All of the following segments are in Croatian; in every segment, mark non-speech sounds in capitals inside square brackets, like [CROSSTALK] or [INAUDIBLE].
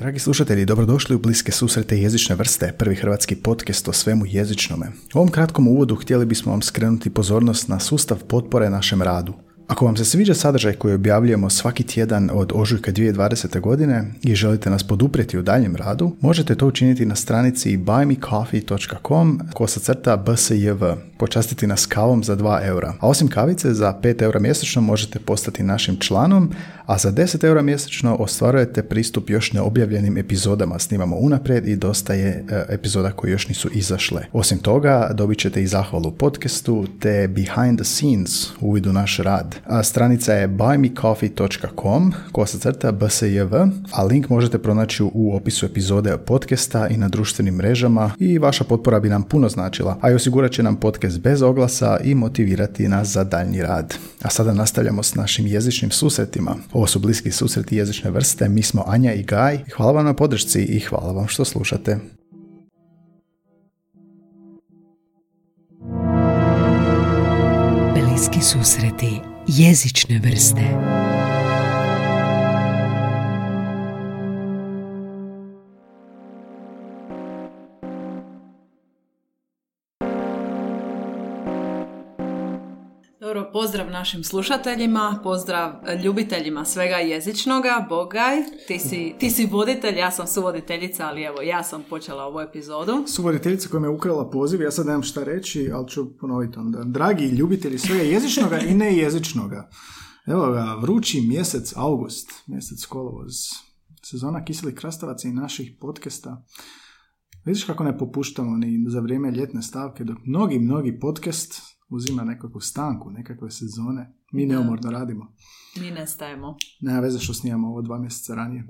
Dragi slušatelji, dobrodošli u Bliske susrete jezične vrste, prvi hrvatski podcast o svemu jezičnome. U ovom kratkom uvodu htjeli bismo vam skrenuti pozornost na sustav potpore našem radu. Ako vam se sviđa sadržaj koji objavljujemo svaki tjedan od ožujka 2020. godine i želite nas poduprijeti u daljem radu, možete to učiniti na stranici buymecoffee.com kosa crta bsjv. Počastiti nas kavom za 2 eura. A osim kavice, za 5 eura mjesečno možete postati našim članom, a za 10 eura mjesečno ostvarujete pristup još neobjavljenim epizodama. Snimamo unaprijed i dosta je e, epizoda koje još nisu izašle. Osim toga, dobit ćete i zahvalu podcastu te behind the scenes uvid u naš rad. Stranica je buymecoffee.com kosa crta bsjv, a link možete pronaći u opisu epizode podcasta i na društvenim mrežama i vaša potpora bi nam puno značila, a i osigurat će nam podcast bez oglasa i motivirati nas za daljnji rad. A sada nastavljamo s našim jezičnim susretima. Ovo su bliski susreti jezične vrste, mi smo Anja i Gaj. Hvala vam na podršci i hvala vam što slušate. Bliski susreti jezične vrste. Pozdrav našim slušateljima, pozdrav ljubiteljima svega jezičnoga, Bogaj, ti si, ti si voditelj, ja sam suvoditeljica, ali evo, ja sam počela ovu epizodu. Suvoditeljica koja me ukrala poziv, ja sad nemam šta reći, ali ću ponoviti onda. Dragi ljubitelji svega jezičnoga i nejezičnoga, evo ga, vrući mjesec august, mjesec kolovoz, sezona kiselih krastavaca i naših podcasta. Vidiš kako ne popuštamo ni za vrijeme ljetne stavke, dok mnogi, mnogi podcast uzima nekakvu stanku, nekakve sezone. Mi Da. neumorno radimo. Mi nestajemo. Nema veze što snimamo ovo dva mjeseca ranije.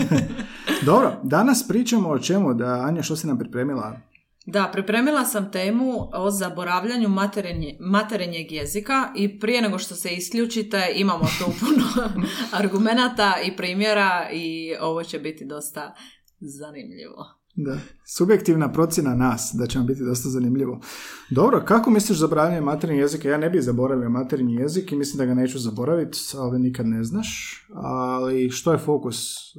[LAUGHS] Dobro, danas pričamo o čemu? Da, Anja, što si nam pripremila? Da, pripremila sam temu o zaboravljanju materinje, materinjeg jezika i prije nego što se isključite imamo tu [LAUGHS] puno argumenata i primjera i ovo će biti dosta zanimljivo. Da. Subjektivna procjena nas, da će vam biti dosta zanimljivo. Dobro, kako misliš zaboravljanje materinjeg jezika? Ja ne bih zaboravio materinji jezik i mislim da ga neću zaboraviti, ali nikad ne znaš. Ali što je fokus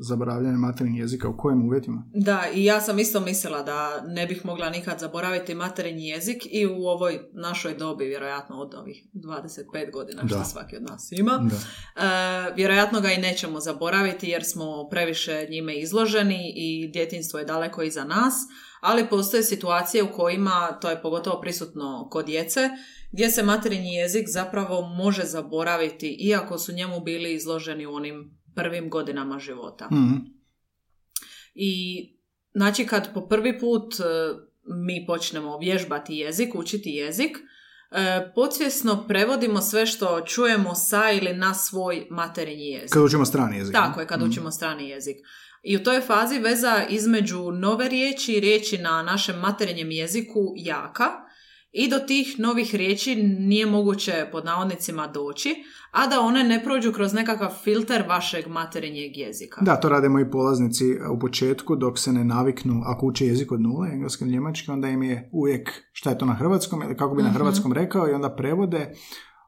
zaboravljanja materinjeg jezika? U kojim uvjetima? Da, i ja sam isto mislila da ne bih mogla nikad zaboraviti materinji jezik i u ovoj našoj dobi, vjerojatno od ovih 25 godina što Da. svaki od nas ima. Da. E, vjerojatno ga i nećemo zaboraviti jer smo previše njime izloženi i djetinstvo je daleko iza nas, ali postoje situacije u kojima, to je pogotovo prisutno kod djece, gdje se materinji jezik zapravo može zaboraviti iako su njemu bili izloženi u onim prvim godinama života. Mhm. I znači kad po prvi put e, mi počnemo vježbati jezik, učiti jezik, e, podsvjesno prevodimo sve što čujemo sa ili na svoj materinji jezik. Kad učimo strani jezik. Tako je, kad Mhm. učimo strani jezik. I u toj fazi veza između nove riječi i riječi na našem materinjem jeziku jaka i do tih novih riječi nije moguće pod navodnicima doći, a da one ne prođu kroz nekakav filter vašeg materinjeg jezika. Da, to rade moji polaznici u početku dok se ne naviknu, ako uče jezik od nule, engleski ili njemački, onda im je uvijek šta je to na hrvatskom ili kako bi na Mhm. hrvatskom rekao i onda prevode,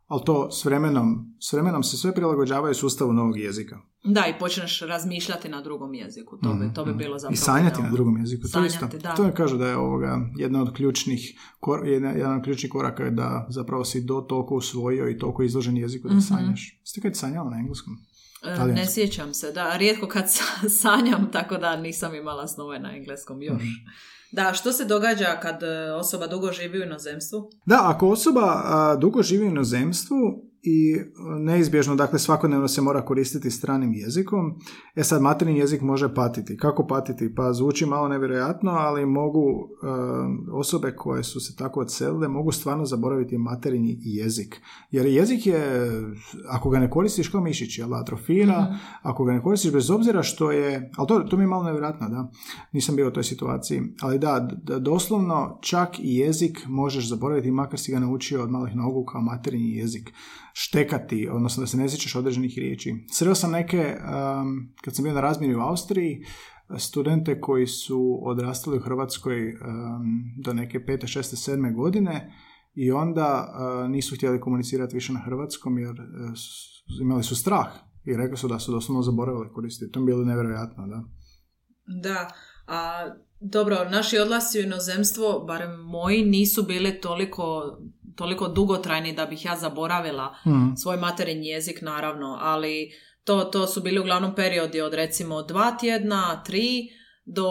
ali to s vremenom, s vremenom se sve prilagođavaju sustavu novog jezika. Da, i počneš razmišljati na drugom jeziku. To bi, to bi Mhm. bilo zapravo. I sanjati na drugom jeziku. To Sanjati, isto. da. To je kažu da je ovoga jedna od ključnih, kor, jedna, jedan od ključnih koraka je da zapravo si do toliko usvojio i toliko izložen jeziku da Mhm. sanjaš. Ste kad sanjala na engleskom? E, Ne Talijanski. sjećam se, da, rijetko kad sa- [LAUGHS] sanjam, tako da nisam imala snove na engleskom još. Mhm. Da, što se događa kad e, osoba dugo živi u inozemstvu? Da, ako osoba a, dugo živi u inozemstvu i neizbježno, dakle svakodnevno se mora koristiti stranim jezikom, e sad materijni jezik može patiti. Kako patiti? Pa zvuči malo nevjerojatno, ali mogu a, osobe koje su se tako odselile, mogu stvarno zaboraviti materinji jezik. Jer jezik je, ako ga ne koristiš kao mišić, jel, atrofira, Mhm. ako ga ne koristiš bez obzira što je, ali to, to mi je malo nevjerojatno, da, nisam bio u toj situaciji, ali da, da doslovno čak i jezik možeš zaboraviti makar si ga naučio od malih nogu kao materinji jezik. Štekati, odnosno da se ne sjećaš određenih riječi. Sreo sam neke, um, kad sam bio na razmjeni u Austriji, studente koji su odrastali u Hrvatskoj um, do neke pete, šeste, sedme godine i onda uh, nisu htjeli komunicirati više na hrvatskom jer uh, imali su strah i rekli su da su doslovno zaboravili koristiti. To je bilo nevjerojatno, da. Da, a dobro, naši odlasci u inozemstvo, barem moji, nisu bili toliko, toliko dugotrajni da bih ja zaboravila Mhm. svoj materinji jezik, naravno, ali to, to su bili uglavnom periodi od recimo dva tjedna, tri, do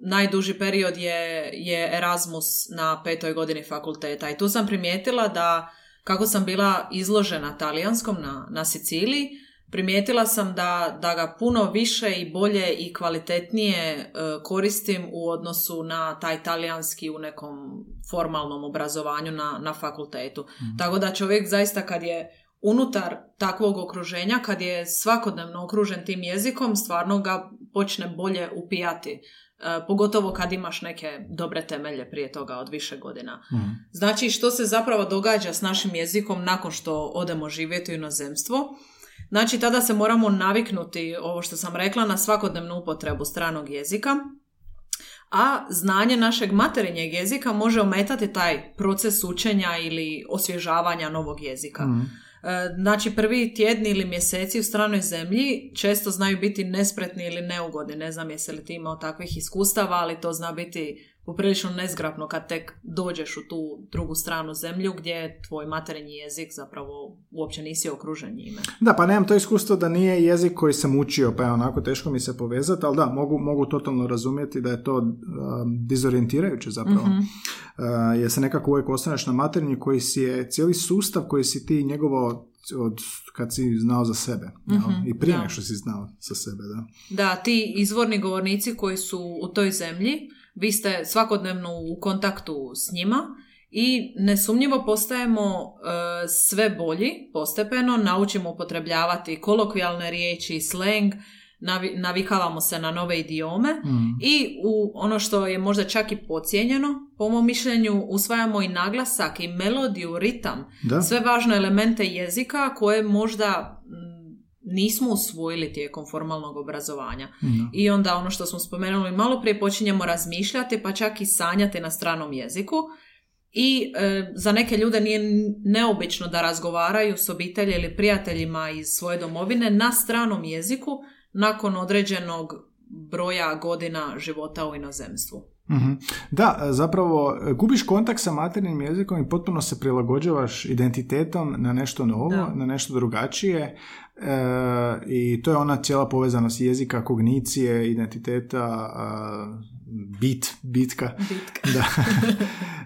najduži period je, je Erasmus na petoj godini fakulteta. I tu sam primijetila da kako sam bila izložena talijanskom na, na Siciliji, primijetila sam da, da ga puno više i bolje i kvalitetnije e, koristim u odnosu na taj talijanski u nekom formalnom obrazovanju na, na fakultetu. Tako da čovjek zaista kad je unutar takvog okruženja, kad je svakodnevno okružen tim jezikom, stvarno ga počne bolje upijati. E, pogotovo kad imaš neke dobre temelje prije toga od više godina. Mhm. Znači, što se zapravo događa s našim jezikom nakon što odemo živjeti u inozemstvo? Znači, tada se moramo naviknuti, ovo što sam rekla, na svakodnevnu upotrebu stranog jezika, a znanje našeg materinjeg jezika može ometati taj proces učenja ili osvježavanja novog jezika. Mhm. E, Znači, prvi tjedni ili mjeseci u stranoj zemlji često znaju biti nespretni ili neugodni. Ne znam jesi li ti imao takvih iskustava, ali to zna biti poprilično nezgrapno kad tek dođeš u tu drugu stranu zemlju gdje tvoj materinji jezik zapravo uopće nisi okružen njime. Da, pa nemam to iskustvo da nije jezik koji sam učio, pa je onako teško mi se povezati, ali da, mogu, mogu totalno razumjeti da je to um, dizorijentirajuće zapravo. Mhm. Uh, jer se nekako uvijek ostaneš na materinji koji si je, cijeli sustav koji si ti njegovo od kad si znao za sebe. Mhm, I prije da. što si znao za sebe, da. Da, ti izvorni govornici koji su u toj zemlji, vi ste svakodnevno u kontaktu s njima i nesumnjivo postajemo e, sve bolji postepeno, naučimo upotrebljavati kolokvijalne riječi, sleng, navi- navikavamo se na nove idiome Mm. i u ono što je možda čak i pocijenjeno, po mom mišljenju, usvajamo i naglasak i melodiju, ritam, Da. sve važne elemente jezika koje možda nismo usvojili tijekom formalnog obrazovanja. Da. I onda ono što smo spomenuli malo prije počinjemo razmišljati pa čak i sanjati na stranom jeziku. I e, za neke ljude nije neobično da razgovaraju s obitelji ili prijateljima iz svoje domovine na stranom jeziku nakon određenog broja godina života u inozemstvu. Mhm. Da, zapravo gubiš kontakt sa materinjim jezikom i potpuno se prilagođavaš identitetom na nešto novo, Da. na nešto drugačije e, i to je ona cijela povezanost jezika, kognicije, identiteta, a, bit, bitka. Bitka. Da. [LAUGHS]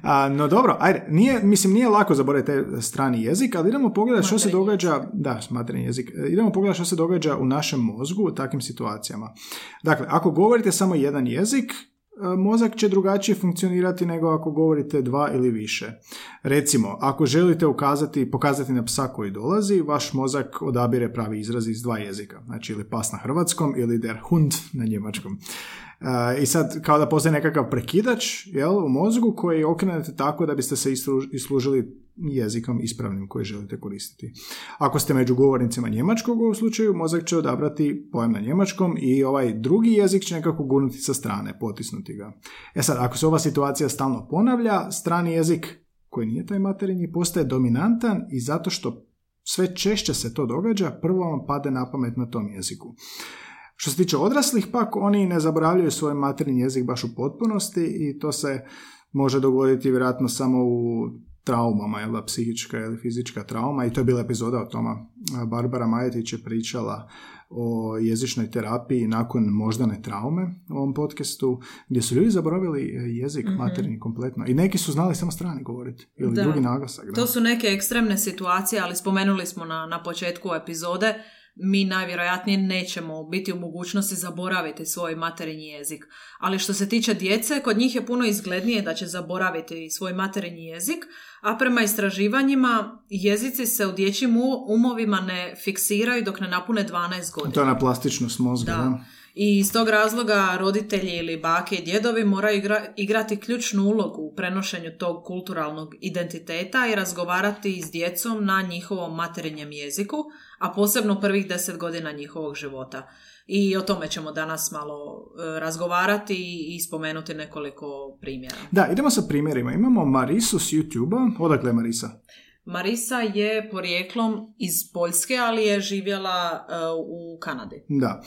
A, no dobro, ajde, nije, mislim nije lako zaboraviti taj strani jezik, ali idemo pogledati što se događa, da, materinji jezik, E, idemo pogledati što se događa u našem mozgu u takvim situacijama. Dakle, ako govorite samo jedan jezik, e, mozak će drugačije funkcionirati nego ako govorite dva ili više. Recimo, ako želite ukazati, pokazati na psa koji dolazi, vaš mozak odabire pravi izraz iz dva jezika. Znači ili pas na hrvatskom ili der Hund na njemačkom. E, I sad kao da postoji nekakav prekidač jel, u mozgu koji okrenete tako da biste se islu- islužili jezikom ispravnim koji želite koristiti. Ako ste među govornicima njemačkog u slučaju, mozak će odabrati pojam na njemačkom i ovaj drugi jezik će nekako gurnuti sa strane, potisnuti ga. E sad, ako se ova situacija stalno ponavlja, strani jezik koji nije taj materinji postaje dominantan i zato što sve češće se to događa, prvo vam pade na pamet na tom jeziku. Što se tiče odraslih, pak oni ne zaboravljaju svoj materinji jezik baš u potpunosti i to se može dogoditi vjerojatno samo u traumama, jel da, psihička ili fizička trauma i to je bila epizoda o toma. Barbara Majetić je pričala o jezičnoj terapiji nakon moždane traume u ovom podcastu, gdje su ljudi zaboravili jezik Mhm. materinji kompletno. I neki su znali samo strani govoriti ili Da. drugi naglasak. Da. To su neke ekstremne situacije, ali spomenuli smo na, na početku epizode, mi najvjerojatnije nećemo biti u mogućnosti zaboraviti svoj materinji jezik. Ali što se tiče djece, kod njih je puno izglednije da će zaboraviti svoj materinji jezik, a prema istraživanjima jezici se u dječjim umovima ne fiksiraju dok ne napune 12 godina. To je na plastičnost mozga. Da. Da. I iz tog razloga roditelji ili bake i djedovi moraju igra- igrati ključnu ulogu u prenošenju tog kulturalnog identiteta i razgovarati s djecom na njihovom materinjem jeziku, a posebno prvih deset godina njihovog života. I o tome ćemo danas malo e, razgovarati i spomenuti nekoliko primjera. Da, idemo sa primjerima. Imamo Marisu s YouTube-a. Odakle je Marisa? Marisa je porijeklom iz Poljske, ali je živjela e, u Kanadi. Da.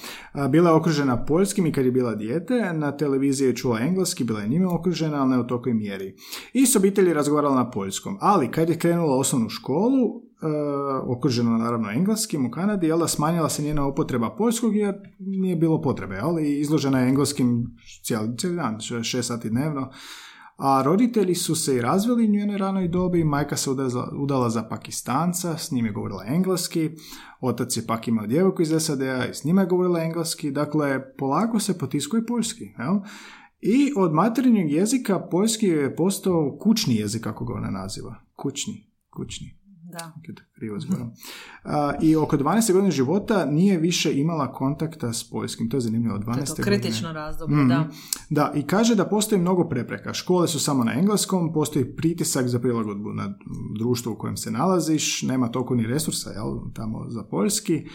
Bila je okružena poljskim i kad je bila dijete, na televiziji je čula engleski, bila je njime okružena, ali ne u tokoj mjeri. I s obitelji razgovarala na poljskom. Ali kad je krenula osnovnu školu, uh, okružena naravno engleskim u Kanadi, jel da smanjila se njena upotreba poljskog jer nije bilo potrebe, ali izložena je engleskim cijeli, cijeli dan, šest sati dnevno a roditelji su se i razveli u njenoj ranoj dobi, majka se udala za Pakistanca, s njim je govorila engleski, otac je pak imao djevojku iz SAD-a i s njima je govorila engleski, dakle polako se potiskuje poljski. Jel? I od materinjeg jezika poljski je postao kućni jezik, kako ga ona naziva. Kućni, kućni. Da. Krivo I oko 12. godine života nije više imala kontakta s poljskim. To je zanimljivo. 12. To je to kritično razdoblje, mm da. Da, i kaže da postoji mnogo prepreka. Škole su samo na engleskom, postoji pritisak za prilagodbu na društvo u kojem se nalaziš, nema toliko ni resursa jel, tamo za poljski.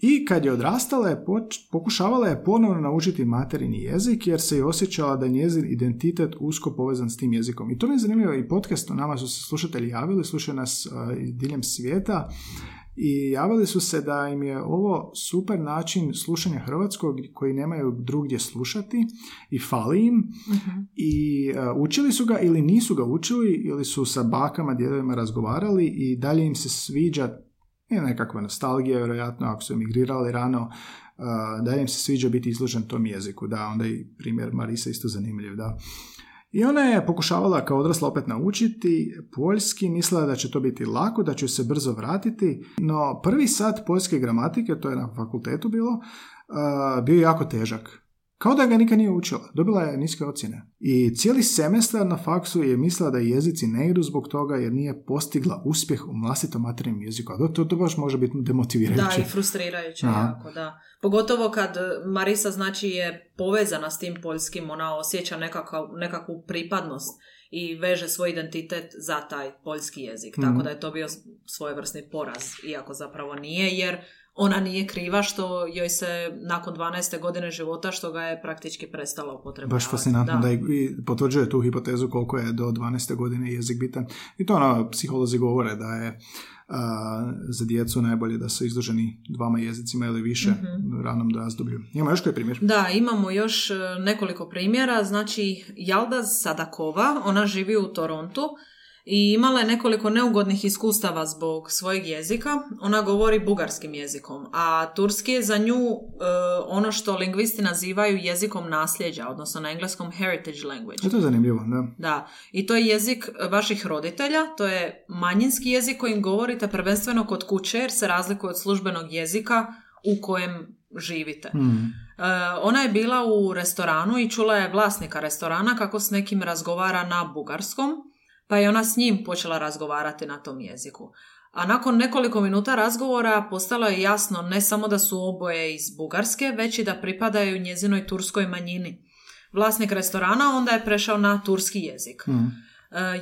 I kad je odrastala, je pokušavala je ponovno naučiti materini jezik jer se je osjećala da je njezin identitet usko povezan s tim jezikom. I to mi je zanimljivo i podcast, nama su se slušatelji javili, slušaju nas uh, diljem svijeta i javili su se da im je ovo super način slušanja hrvatskog koji nemaju drugdje slušati i fali im uh i učili su ga ili nisu ga učili ili su sa bakama, djedovima razgovarali i dalje im se sviđa je nekakva nostalgija, vjerojatno, ako su emigrirali rano, da im se sviđa biti izložen tom jeziku. Da, onda i primjer Marisa isto zanimljiv, da. I ona je pokušavala kao odrasla opet naučiti poljski, mislila da će to biti lako, da će se brzo vratiti, no prvi sat poljske gramatike, to je na fakultetu bilo, bio je jako težak. Kao da ga nikad nije učila. Dobila je niske ocjene. I cijeli semestar na faksu je mislila da jezici ne idu zbog toga jer nije postigla uspjeh u vlastitom materijem jeziku. A to, to baš može biti demotivirajuće. Da, i frustrirajuće jako, da. Pogotovo kad Marisa znači je povezana s tim poljskim, ona osjeća nekakav, nekakvu pripadnost i veže svoj identitet za taj poljski jezik. Tako mhm. da je to bio svojevrsni poraz, iako zapravo nije, jer ona nije kriva što joj se nakon 12. godine života što ga je praktički prestala upotrebljavati. Baš fascinantno da, i potvrđuje tu hipotezu koliko je do 12. godine jezik bitan. I to ono, psiholozi govore da je za djecu najbolje da su izloženi dvama jezicima ili više mm-hmm. u ranom razdoblju. Imamo još koji primjer? Da, imamo još e, nekoliko primjera. Znači, Jaldaz Sadakova, ona živi u Torontu i imala je nekoliko neugodnih iskustava zbog svojeg jezika. Ona govori bugarskim jezikom, a turski je za nju e, ono što lingvisti nazivaju jezikom nasljeđa, odnosno na engleskom heritage language. E, to je zanimljivo, da. Da, i to je jezik vaših roditelja, to je manjinski jezik kojim govorite prvenstveno kod kuće jer se razlikuje od službenog jezika u kojem živite. E, ona je bila u restoranu i čula je vlasnika restorana kako s nekim razgovara na bugarskom pa je ona s njim počela razgovarati na tom jeziku. A nakon nekoliko minuta razgovora postalo je jasno ne samo da su oboje iz Bugarske, već i da pripadaju njezinoj turskoj manjini. Vlasnik restorana onda je prešao na turski jezik. Mm.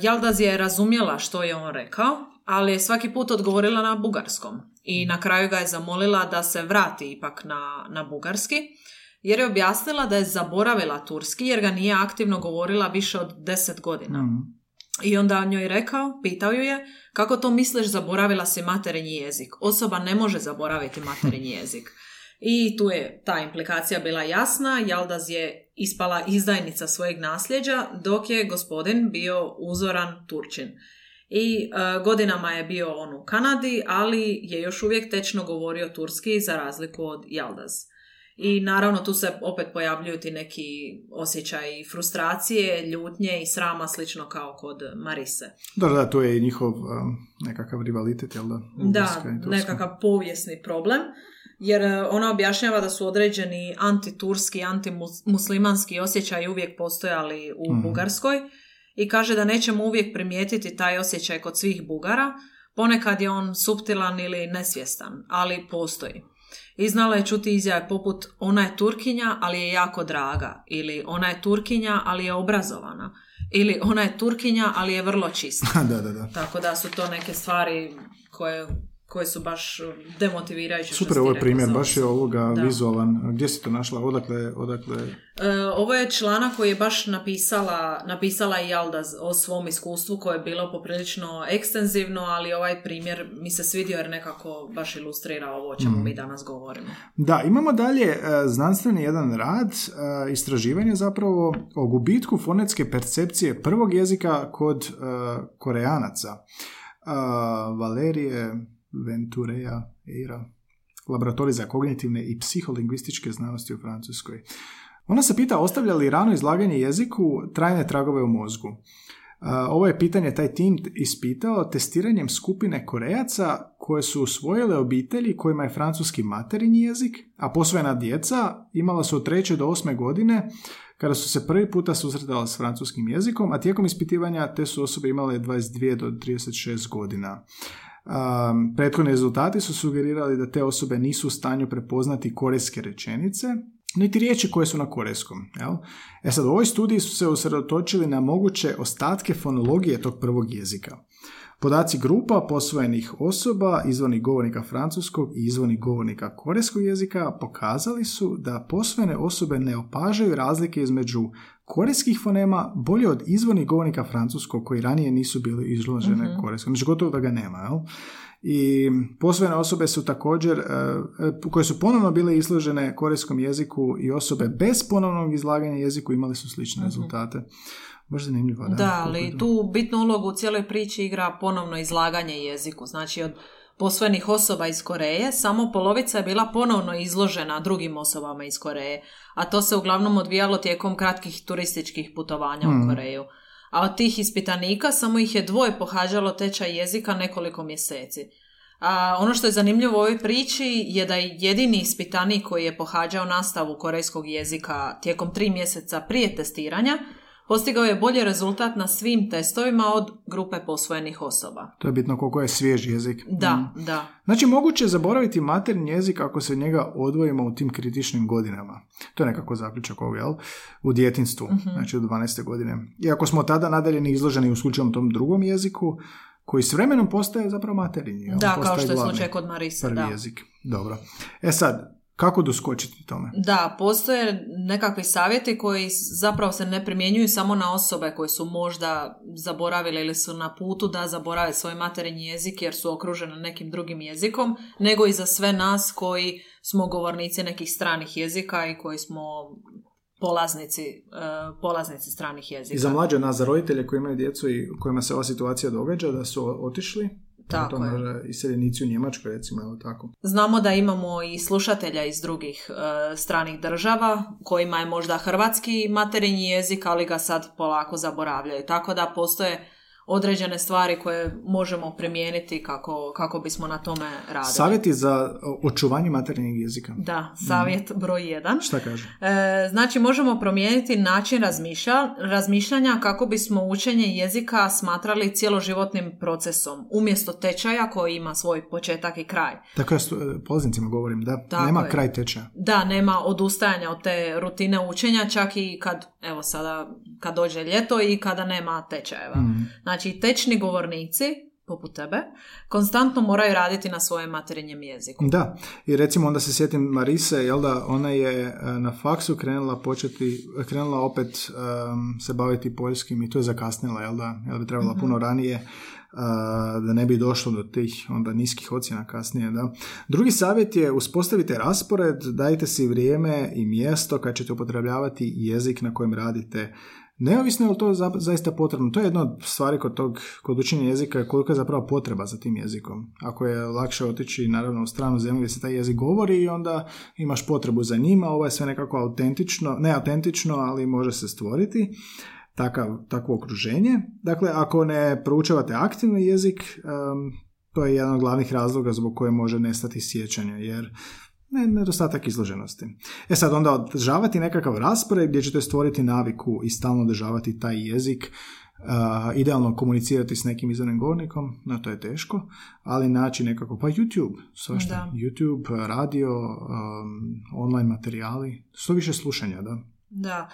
Jaldaz je razumjela što je on rekao, ali je svaki put odgovorila na bugarskom. I na kraju ga je zamolila da se vrati ipak na, na bugarski, jer je objasnila da je zaboravila turski jer ga nije aktivno govorila više od deset godina. Mm. I onda njoj rekao, pitao ju je, kako to misliš zaboravila si materinji jezik? Osoba ne može zaboraviti materinji [LAUGHS] jezik. I tu je ta implikacija bila jasna, Jaldaz je ispala izdajnica svojeg nasljeđa, dok je gospodin bio uzoran Turčin. I e, godinama je bio on u Kanadi, ali je još uvijek tečno govorio turski za razliku od Jaldaz. I naravno tu se opet pojavljuju ti neki osjećaj frustracije, ljutnje i srama slično kao kod Marise. Da, da, to je i njihov um, nekakav rivalitet, jel da? Da, nekakav povijesni problem. Jer uh, ona objašnjava da su određeni antiturski, antimuslimanski osjećaji uvijek postojali u mhm. Bugarskoj i kaže da nećemo uvijek primijetiti taj osjećaj kod svih Bugara. Ponekad je on suptilan ili nesvjestan, ali postoji. I znala je čuti izjave poput ona je Turkinja, ali je jako draga. Ili ona je Turkinja, ali je obrazovana. Ili ona je Turkinja, ali je vrlo čista. [LAUGHS] da, da, da. Tako da su to neke stvari koje koje su baš demotivirajuće. što Super, ovo je primjer, baš je ovoga Da. vizualan. Gdje si to našla? Odakle, odakle... E, ovo je članak koji je baš napisala, napisala i Alda o svom iskustvu koje je bilo poprilično ekstenzivno, ali ovaj primjer mi se svidio jer nekako baš ilustrira ovo o čemu mi danas govorimo. Da, imamo dalje e, znanstveni jedan rad, e, istraživanje zapravo o gubitku fonetske percepcije prvog jezika kod e, koreanaca. Valerije Ventureja Eira, laboratorij za kognitivne i psiholingvističke znanosti u Francuskoj. Ona se pita ostavlja li rano izlaganje jeziku trajne tragove u mozgu. E, Ovo je pitanje taj tim ispitao testiranjem skupine Korejaca koje su usvojile obitelji kojima je francuski materinji jezik, a posvojena djeca imala su od treće do osme godine kada su se prvi puta susretala s francuskim jezikom, a tijekom ispitivanja te su osobe imale 22 do 36 godina. Um, prethodni rezultati su sugerirali da te osobe nisu u stanju prepoznati korejske rečenice, niti riječi koje su na korejskom. Jel? E sad, u ovoj studiji su se usredotočili na moguće ostatke fonologije tog prvog jezika. Podaci grupa posvojenih osoba, izvornih govornika francuskog i izvornih govornika korejskog jezika pokazali su da posvojene osobe ne opažaju razlike između korejskih fonema bolje od izvornih govornika francuskog koji ranije nisu bili izložene korejskom. Znači gotovo da ga nema. Jel? I posvojene osobe su također, e, e, koje su ponovno bile izložene korejskom jeziku i osobe bez ponovnog izlaganja jeziku imali su slične rezultate. Baš zanimljivo. Da, Da, ali tu bitnu ulogu u cijeloj priči igra ponovno izlaganje jeziku. Znači od posvojenih osoba iz Koreje, samo polovica je bila ponovno izložena drugim osobama iz Koreje, a to se uglavnom odvijalo tijekom kratkih turističkih putovanja u Koreju. A od tih ispitanika samo ih je dvoje pohađalo tečaj jezika nekoliko mjeseci. A ono što je zanimljivo u ovoj priči je da je jedini ispitanik koji je pohađao nastavu korejskog jezika tijekom tri mjeseca prije testiranja postigao je bolji rezultat na svim testovima od grupe posvojenih osoba. To je bitno koliko je svjež jezik. Da, da. Znači, moguće je zaboraviti materinji jezik ako se njega odvojimo u tim kritičnim godinama. To je nekako zaključak ovog, jel? U djetinstvu, znači u 12. godine. Iako smo tada nadalje izloženi u slučajnom tom drugom jeziku, koji s vremenom postaje zapravo materinji. Da, kao što je slučaj kod Marise, Prvi da. jezik. Dobro. E sad, kako doskočiti tome? Da, postoje nekakvi savjeti koji zapravo se ne primjenjuju samo na osobe koje su možda zaboravile ili su na putu da zaborave svoj materinji jezik jer su okružene nekim drugim jezikom, nego i za sve nas koji smo govornici nekih stranih jezika i koji smo polaznici, e, polaznici stranih jezika. I za mlađe nas, za roditelje koji imaju djecu i kojima se ova situacija događa, da su otišli, Tako to je. može iseljenici u Njemačkoj, recimo, evo tako. Znamo da imamo i slušatelja iz drugih e, stranih država kojima je možda hrvatski materinji jezik, ali ga sad polako zaboravljaju. Tako da postoje određene stvari koje možemo primijeniti kako, kako bismo na tome radili. Savjeti za očuvanje materinjeg jezika. Da, savjet broj jedan. Šta kaže? E, znači možemo promijeniti način razmišlja, razmišljanja kako bismo učenje jezika smatrali cjeloživotnim procesom, umjesto tečaja koji ima svoj početak i kraj. Tako ja stu- polaznicima govorim, da, Tako nema je. kraj tečaja. Da, nema odustajanja od te rutine učenja, čak i kad, evo sada, kad dođe ljeto i kada nema tečajeva. Znači, tečni govornici, poput tebe, konstantno moraju raditi na svojem materinjem jeziku. Da, i recimo onda se sjetim Marise, jel da, ona je e, na faksu krenula početi, krenula opet em, se baviti poljskim i to je zakasnila, jel da, jel bi trebala puno ranije, da ne bi došlo do tih onda niskih ocjena kasnije, da. Drugi savjet je uspostavite raspored, dajte si vrijeme i mjesto kad ćete upotrebljavati jezik na kojem radite Neovisno je li to za- zaista potrebno, to je jedna od stvari kod, tog, kod učenja jezika je koliko je zapravo potreba za tim jezikom. Ako je lakše otići naravno u stranu zemlju gdje se taj jezik govori i onda imaš potrebu za njima, ovo je sve nekako autentično, ne autentično, ali može se stvoriti takav, takvo okruženje. Dakle, ako ne proučavate aktivni jezik, em, to je jedan od glavnih razloga zbog koje može nestati sjećanje, jer ne, nedostatak izloženosti. E sad onda održavati nekakav raspored gdje ćete stvoriti naviku i stalno održavati taj jezik, a, idealno komunicirati s nekim izvornim govornikom, no to je teško, ali naći nekako, pa YouTube, svašta. YouTube, radio, um, online materijali, što više slušanja, da. Da,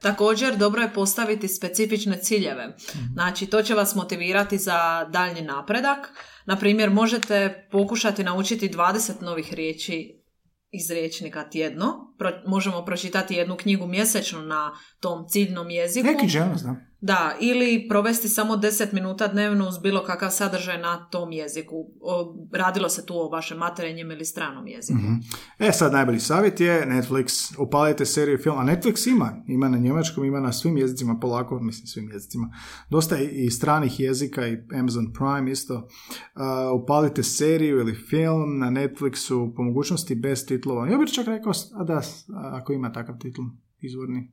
također dobro je postaviti specifične ciljeve. Mhm. Znači to će vas motivirati za daljnji napredak. Na primjer, možete pokušati naučiti 20 novih riječi iz riječnika tjedno. Pro- možemo pročitati jednu knjigu mjesečno na tom ciljnom jeziku. Neki znam. Da, ili provesti samo 10 minuta dnevno uz bilo kakav sadržaj na tom jeziku. O, radilo se tu o vašem materinjem ili stranom jeziku. Mhm. E sad najbolji savjet je Netflix, upalite seriju film, a Netflix ima, ima na njemačkom, ima na svim jezicima polako, mislim svim jezicima, dosta i i stranih jezika i Amazon Prime isto. Uh, upalite seriju ili film na Netflixu po mogućnosti bez titlova. Ja bih čak rekao, a da, ako ima takav titl izvorni.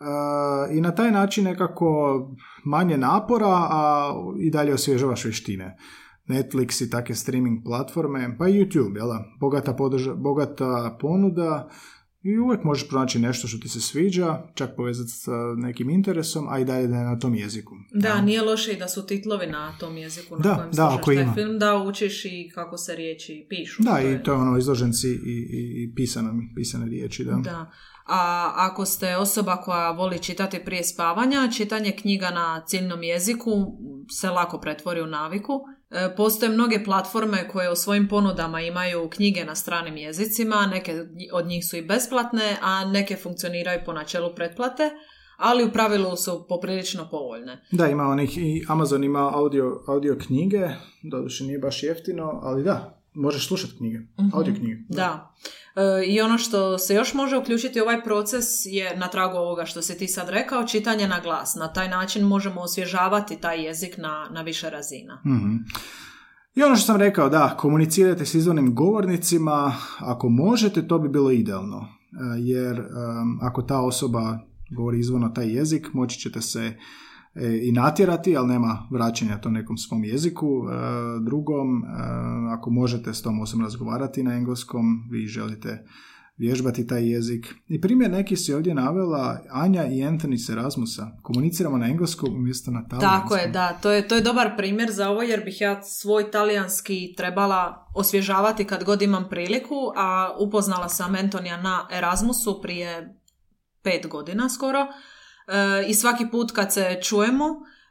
Uh, I na taj način nekako manje napora, a i dalje osvježavaš vještine. Netflix i takve streaming platforme, pa i YouTube, jel da? Bogata, podrža, bogata ponuda i uvijek možeš pronaći nešto što ti se sviđa, čak povezati sa nekim interesom, a i dalje da je na tom jeziku. Da, jel? nije loše i da su titlovi na tom jeziku na Da, kojem da, slušaš taj ima. film, da učiš i kako se riječi pišu. Da, To i je- to je ono izloženci i, i, i pisane, pisane riječi, da. Da. A ako ste osoba koja voli čitati prije spavanja, čitanje knjiga na ciljnom jeziku se lako pretvori u naviku. E, Postoje mnoge platforme koje u svojim ponudama imaju knjige na stranim jezicima, neke od njih su i besplatne, a neke funkcioniraju po načelu pretplate, ali u pravilu su poprilično povoljne. Da, ima onih, i Amazon ima audio, audio knjige, doduše nije baš jeftino, ali da, možeš slušati knjige, audio knjige. Mhm. Da. E, I ono što se još može uključiti u ovaj proces je na tragu ovoga što si ti sad rekao, čitanje na glas. Na taj način možemo osvježavati taj jezik na, na više razina. Mhm. I ono što sam rekao, da, komunicirajte s izvornim govornicima, ako možete, to bi bilo idealno. E, Jer em, ako ta osoba govori izvorno taj jezik, moći ćete se i natjerati, ali nema vraćanja to nekom svom jeziku. E, drugom, e, ako možete s tom osobom razgovarati na engleskom, vi želite vježbati taj jezik. I primjer neki si ovdje navela Anja i Anthony s Erasmusa. Komuniciramo na engleskom umjesto na talijanskom. Tako je, da. To je, to je dobar primjer za ovo jer bih ja svoj talijanski trebala osvježavati kad god imam priliku, a upoznala sam Antonija na Erasmusu prije pet godina skoro. E, I svaki put kad se čujemo,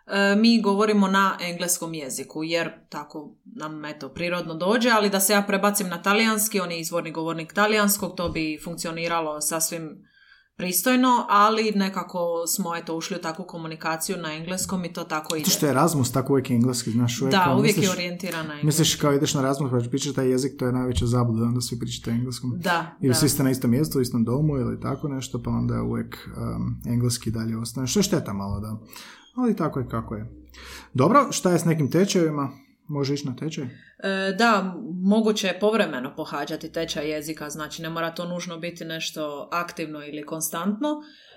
e, mi govorimo na engleskom jeziku, jer tako nam eto prirodno dođe, ali da se ja prebacim na talijanski, on je izvorni govornik talijanskog, to bi funkcioniralo sasvim pristojno, ali nekako smo eto ušli u takvu komunikaciju na engleskom i to tako ide. Zato što je Erasmus tako uvijek je engleski, znaš, uvijek, Da, uvijek je misliš, orijentiran na engleski. Misliš kao ideš na Erasmus pa pričaš taj jezik, to je najveća zabluda, onda svi pričate engleskom. Da, Ili da. svi ste na istom mjestu, u istom domu ili tako nešto, pa onda uvijek um, engleski dalje ostane. Što je šteta malo, da. Ali tako je kako je. Dobro, šta je s nekim tečajevima? Može ići na tečaj? E, da, moguće je povremeno pohađati tečaj jezika, znači ne mora to nužno biti nešto aktivno ili konstantno,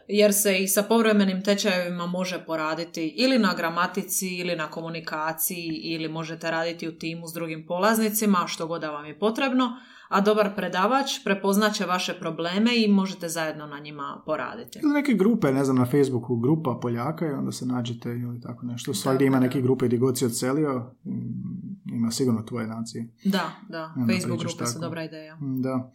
jer se i sa povremenim tečajevima može poraditi ili na gramatici, ili na komunikaciji, ili možete raditi u timu s drugim polaznicima, što god da vam je potrebno, a dobar predavač prepoznaće vaše probleme i možete zajedno na njima poraditi. Ili neke grupe, ne znam, na Facebooku grupa Poljaka i onda se nađete ili tako nešto. Svagdje ima neke grupe gdje god si odselio, mm, ima sigurno tvoje nacije. Da, da, Onda Facebook grupe su dobra ideja. Mm, Da.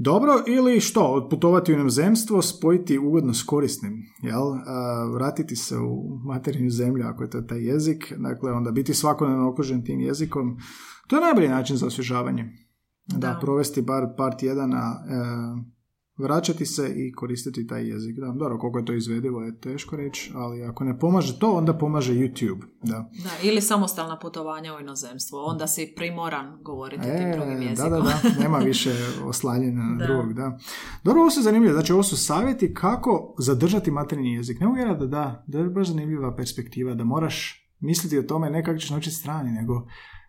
Dobro, ili što, otputovati u inozemstvo, spojiti ugodno s korisnim, jel? A, vratiti se u materinju zemlju, ako je to taj jezik, dakle, onda biti svakodnevno okružen tim jezikom, to je najbolji način za osvježavanje. Da, Da. provesti bar par tjedana, e, vraćati se i koristiti taj jezik. Da, dobro, koliko je to izvedivo je teško reći, ali ako ne pomaže to, onda pomaže YouTube. Da. Da, ili samostalna putovanja u inozemstvo, onda si primoran govoriti tim drugim E, jezikom. da, da, [LAUGHS] da, nema više oslanjanja na drugog, da. Dobro, ovo su zanimljivo, znači ovo su savjeti kako zadržati materinji jezik. Ne vjerovati da da, da je baš zanimljiva perspektiva, da moraš misliti o tome ne kako ćeš naučiti strani, nego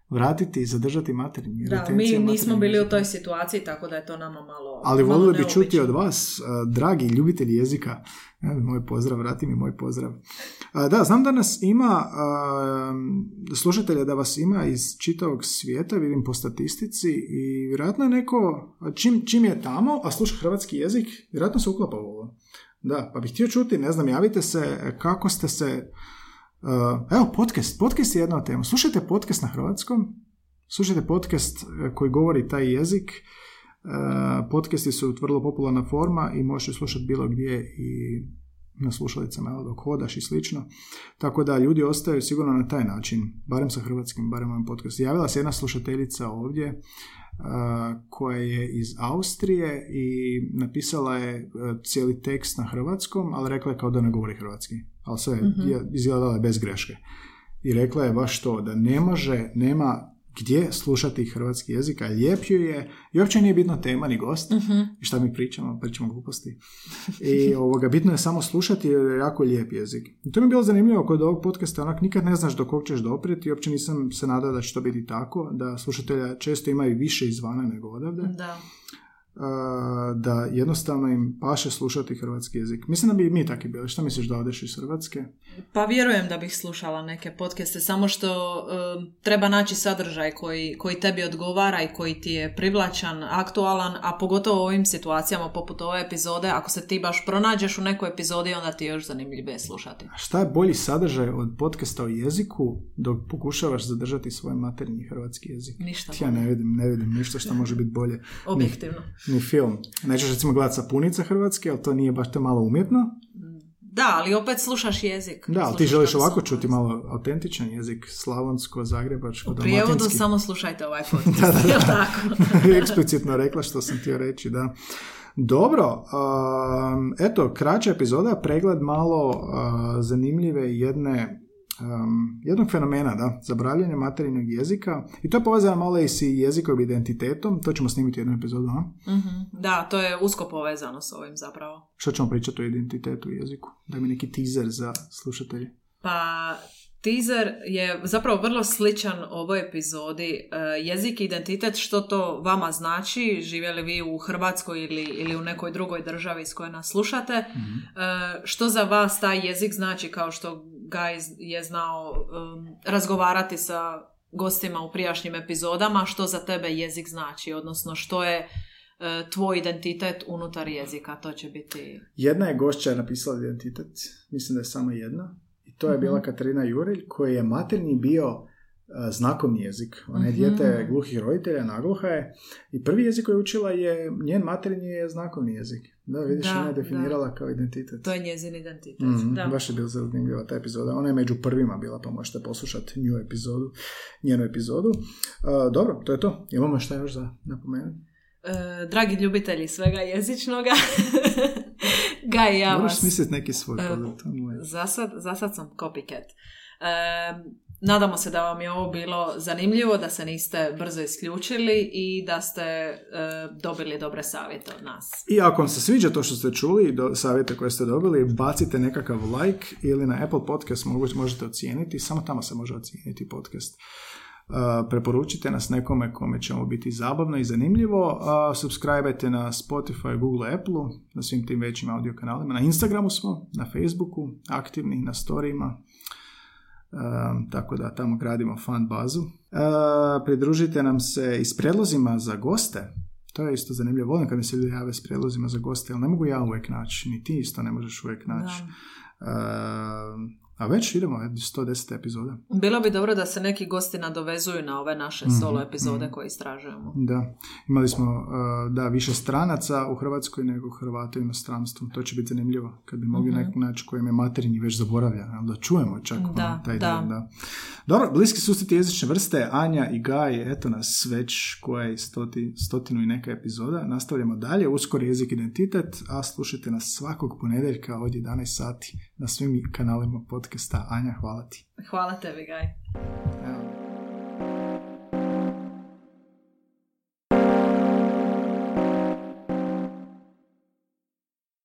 vratiti i zadržati materinji. Da, mi nismo materinjeg bili u toj situaciji, tako da je to nama malo Ali malo volio bi čuti od vas, a, dragi ljubitelji jezika, e, moj pozdrav, vrati mi moj pozdrav. A, Da, znam da nas ima, slušatelja da vas ima iz čitavog svijeta, vidim po statistici i vjerojatno je neko, čim, čim je tamo, a sluša hrvatski jezik, vjerojatno se uklapa u ovo. Da, pa bih htio čuti, ne znam, javite se kako ste se... a, evo, podcast. Podcast je jedna od tema. Slušajte podcast na hrvatskom, slušajte podcast e, koji govori taj jezik, Podcasti su vrlo popularna forma i možeš slušati bilo gdje i na slušalicama dok hodaš i slično. Tako da ljudi ostaju sigurno na taj način, barem sa hrvatskim, barem ovim podcastom. Javila se jedna slušateljica ovdje koja je iz Austrije i napisala je cijeli tekst na hrvatskom, ali rekla je kao da ne govori hrvatski. Ali sve mm-hmm. izgledala je bez greške. I rekla je baš to, da ne može, nema gdje slušati hrvatski jezik, a lijep je i uopće nije bitno tema ni gost uh-huh. i šta mi pričamo, pričamo gluposti. I ovoga, bitno je samo slušati jer je jako lijep jezik. I to mi je bilo zanimljivo kod ovog podcasta, onak nikad ne znaš do kog ćeš doprijeti i uopće nisam se nadao da će to biti tako, da slušatelja često imaju više izvana nego odavde. Da da jednostavno im paše slušati hrvatski jezik. Mislim da bi i mi taki bili. Šta misliš da odeš iz Hrvatske? Pa vjerujem da bih slušala neke podcaste, samo što treba naći sadržaj koji, koji tebi odgovara i koji ti je privlačan, aktualan, a pogotovo u ovim situacijama poput ove epizode, ako se ti baš pronađeš u nekoj epizodi, onda ti je još zanimljivije slušati. A šta je bolji sadržaj od podcasta o jeziku dok pokušavaš zadržati svoj materinji hrvatski jezik? Ništa. Ja ne vidim, ne vidim ništa što može biti bolje. [LAUGHS] Objektivno ni film. Nećeš recimo gledati sapunica hrvatske, ali to nije baš te malo umjetno. Da, ali opet slušaš jezik. Da, ali ti želiš ovako čuti malo autentičan jezik, slavonsko, zagrebačko, U prijevodu samo slušajte ovaj [LAUGHS] podcast. da, da, da. Tako? [LAUGHS] Eksplicitno rekla što sam htio reći, da. Dobro, um, eto, kraća epizoda, pregled malo uh, zanimljive jedne um, jednog fenomena, da, zabravljanje materinjeg jezika i to je povezano malo i s jezikovim identitetom, to ćemo snimiti jednu epizodu, ha? mm Da, to je usko povezano s ovim zapravo. Što ćemo pričati o identitetu u jeziku? Daj mi neki teaser za slušatelje. Pa, Teaser je zapravo vrlo sličan ovoj epizodi. E, jezik i identitet, što to vama znači, živjeli vi u Hrvatskoj ili, ili u nekoj drugoj državi s kojoj nas slušate, mhm. e, što za vas taj jezik znači kao što Guy je znao um, razgovarati sa gostima u prijašnjim epizodama, što za tebe jezik znači, odnosno što je uh, tvoj identitet unutar jezika, to će biti... Jedna je gošća napisala identitet, mislim da je samo jedna, i to je bila mhm. Katarina Jurilj, koji je materni bio znakovni jezik. Ona je dijete mhm. gluhih roditelja, nagluha je. I prvi jezik koji je učila je, njen materinji je znakovni jezik. Da, vidiš, da, ona je definirala kao identitet. To je njezin identitet. mm Da. Baš je bila zanimljiva ta epizoda. Ona je među prvima bila, pa možete poslušati nju epizodu, njenu epizodu. dobro, to je to. Imamo šta još za napomenuti? E, dragi ljubitelji svega jezičnoga, [LAUGHS] Gaj, ja Moraš vas... smisliti neki svoj e, za, sad, za sad sam copycat. Nadamo se da vam je ovo bilo zanimljivo, da se niste brzo isključili i da ste e, dobili dobre savjete od nas. I ako vam se sviđa to što ste čuli i do, savjete koje ste dobili, bacite nekakav like ili na Apple Podcast možete ocijeniti, samo tamo se može ocijeniti podcast. Uh, preporučite nas nekome kome će ovo biti zabavno i zanimljivo. Uh, subscribeajte na Spotify, Google, Apple, na svim tim većim audio kanalima. Na Instagramu smo, na Facebooku, aktivni, na storijima tako da tamo gradimo fan bazu. pridružite nam se i s predlozima za goste. To je isto zanimljivo. Volim kad mi se ljudi jave s predlozima za goste, ali ne mogu ja uvijek naći. Ni ti isto ne možeš uvijek naći. A već idemo, 110 epizoda. Bilo bi dobro da se neki gosti nadovezuju na ove naše mm solo epizode mm koje istražujemo. Da, imali smo uh, da više stranaca u Hrvatskoj nego Hrvata u inostranstvu. To će biti zanimljivo kad bi mogli mm-hmm. neki naći kojem je materinji već zaboravlja, da čujemo čak ono, da, taj da. Dio, da. Dobro, bliski susreti jezične vrste, Anja i Gaj, eto nas već koja je stoti, stotinu i neka epizoda. Nastavljamo dalje, uskoro jezik identitet, a slušajte nas svakog ponedjeljka od 11 sati na svim kanalima podcasta. Anja, hvala ti. Hvala tebi, Gaj.